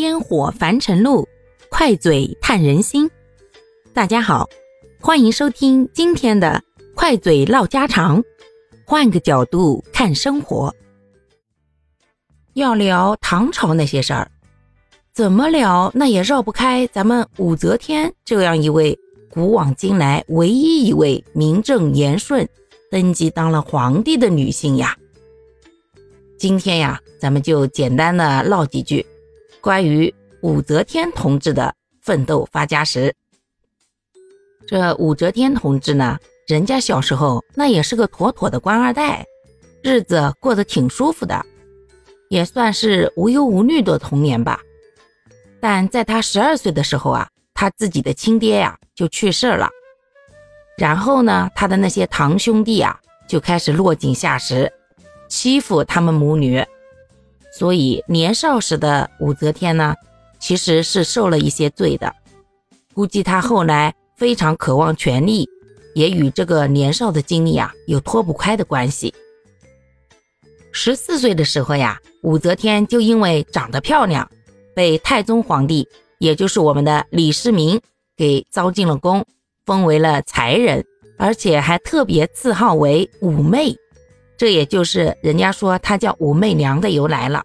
烟火凡尘路，快嘴探人心。大家好，欢迎收听今天的快嘴唠家常，换个角度看生活。要聊唐朝那些事儿，怎么聊那也绕不开咱们武则天这样一位古往今来唯一一位名正言顺登基当了皇帝的女性呀。今天呀，咱们就简单的唠几句关于武则天同志的奋斗发家史。这武则天同志呢，人家小时候那也是个妥妥的官二代，日子过得挺舒服的，也算是无忧无虑的童年吧。但在他十二岁的时候啊，他自己的亲爹呀就去世了，然后呢，他的那些堂兄弟啊就开始落井下石。欺负他们母女，所以年少时的武则天呢，其实是受了一些罪的。估计她后来非常渴望权力，也与这个年少的经历啊有脱不开的关系。十四岁的时候呀，武则天就因为长得漂亮，被太宗皇帝，也就是我们的李世民给招进了宫，封为了才人，而且还特别赐号为武媚。这也就是人家说她叫武媚娘的由来了。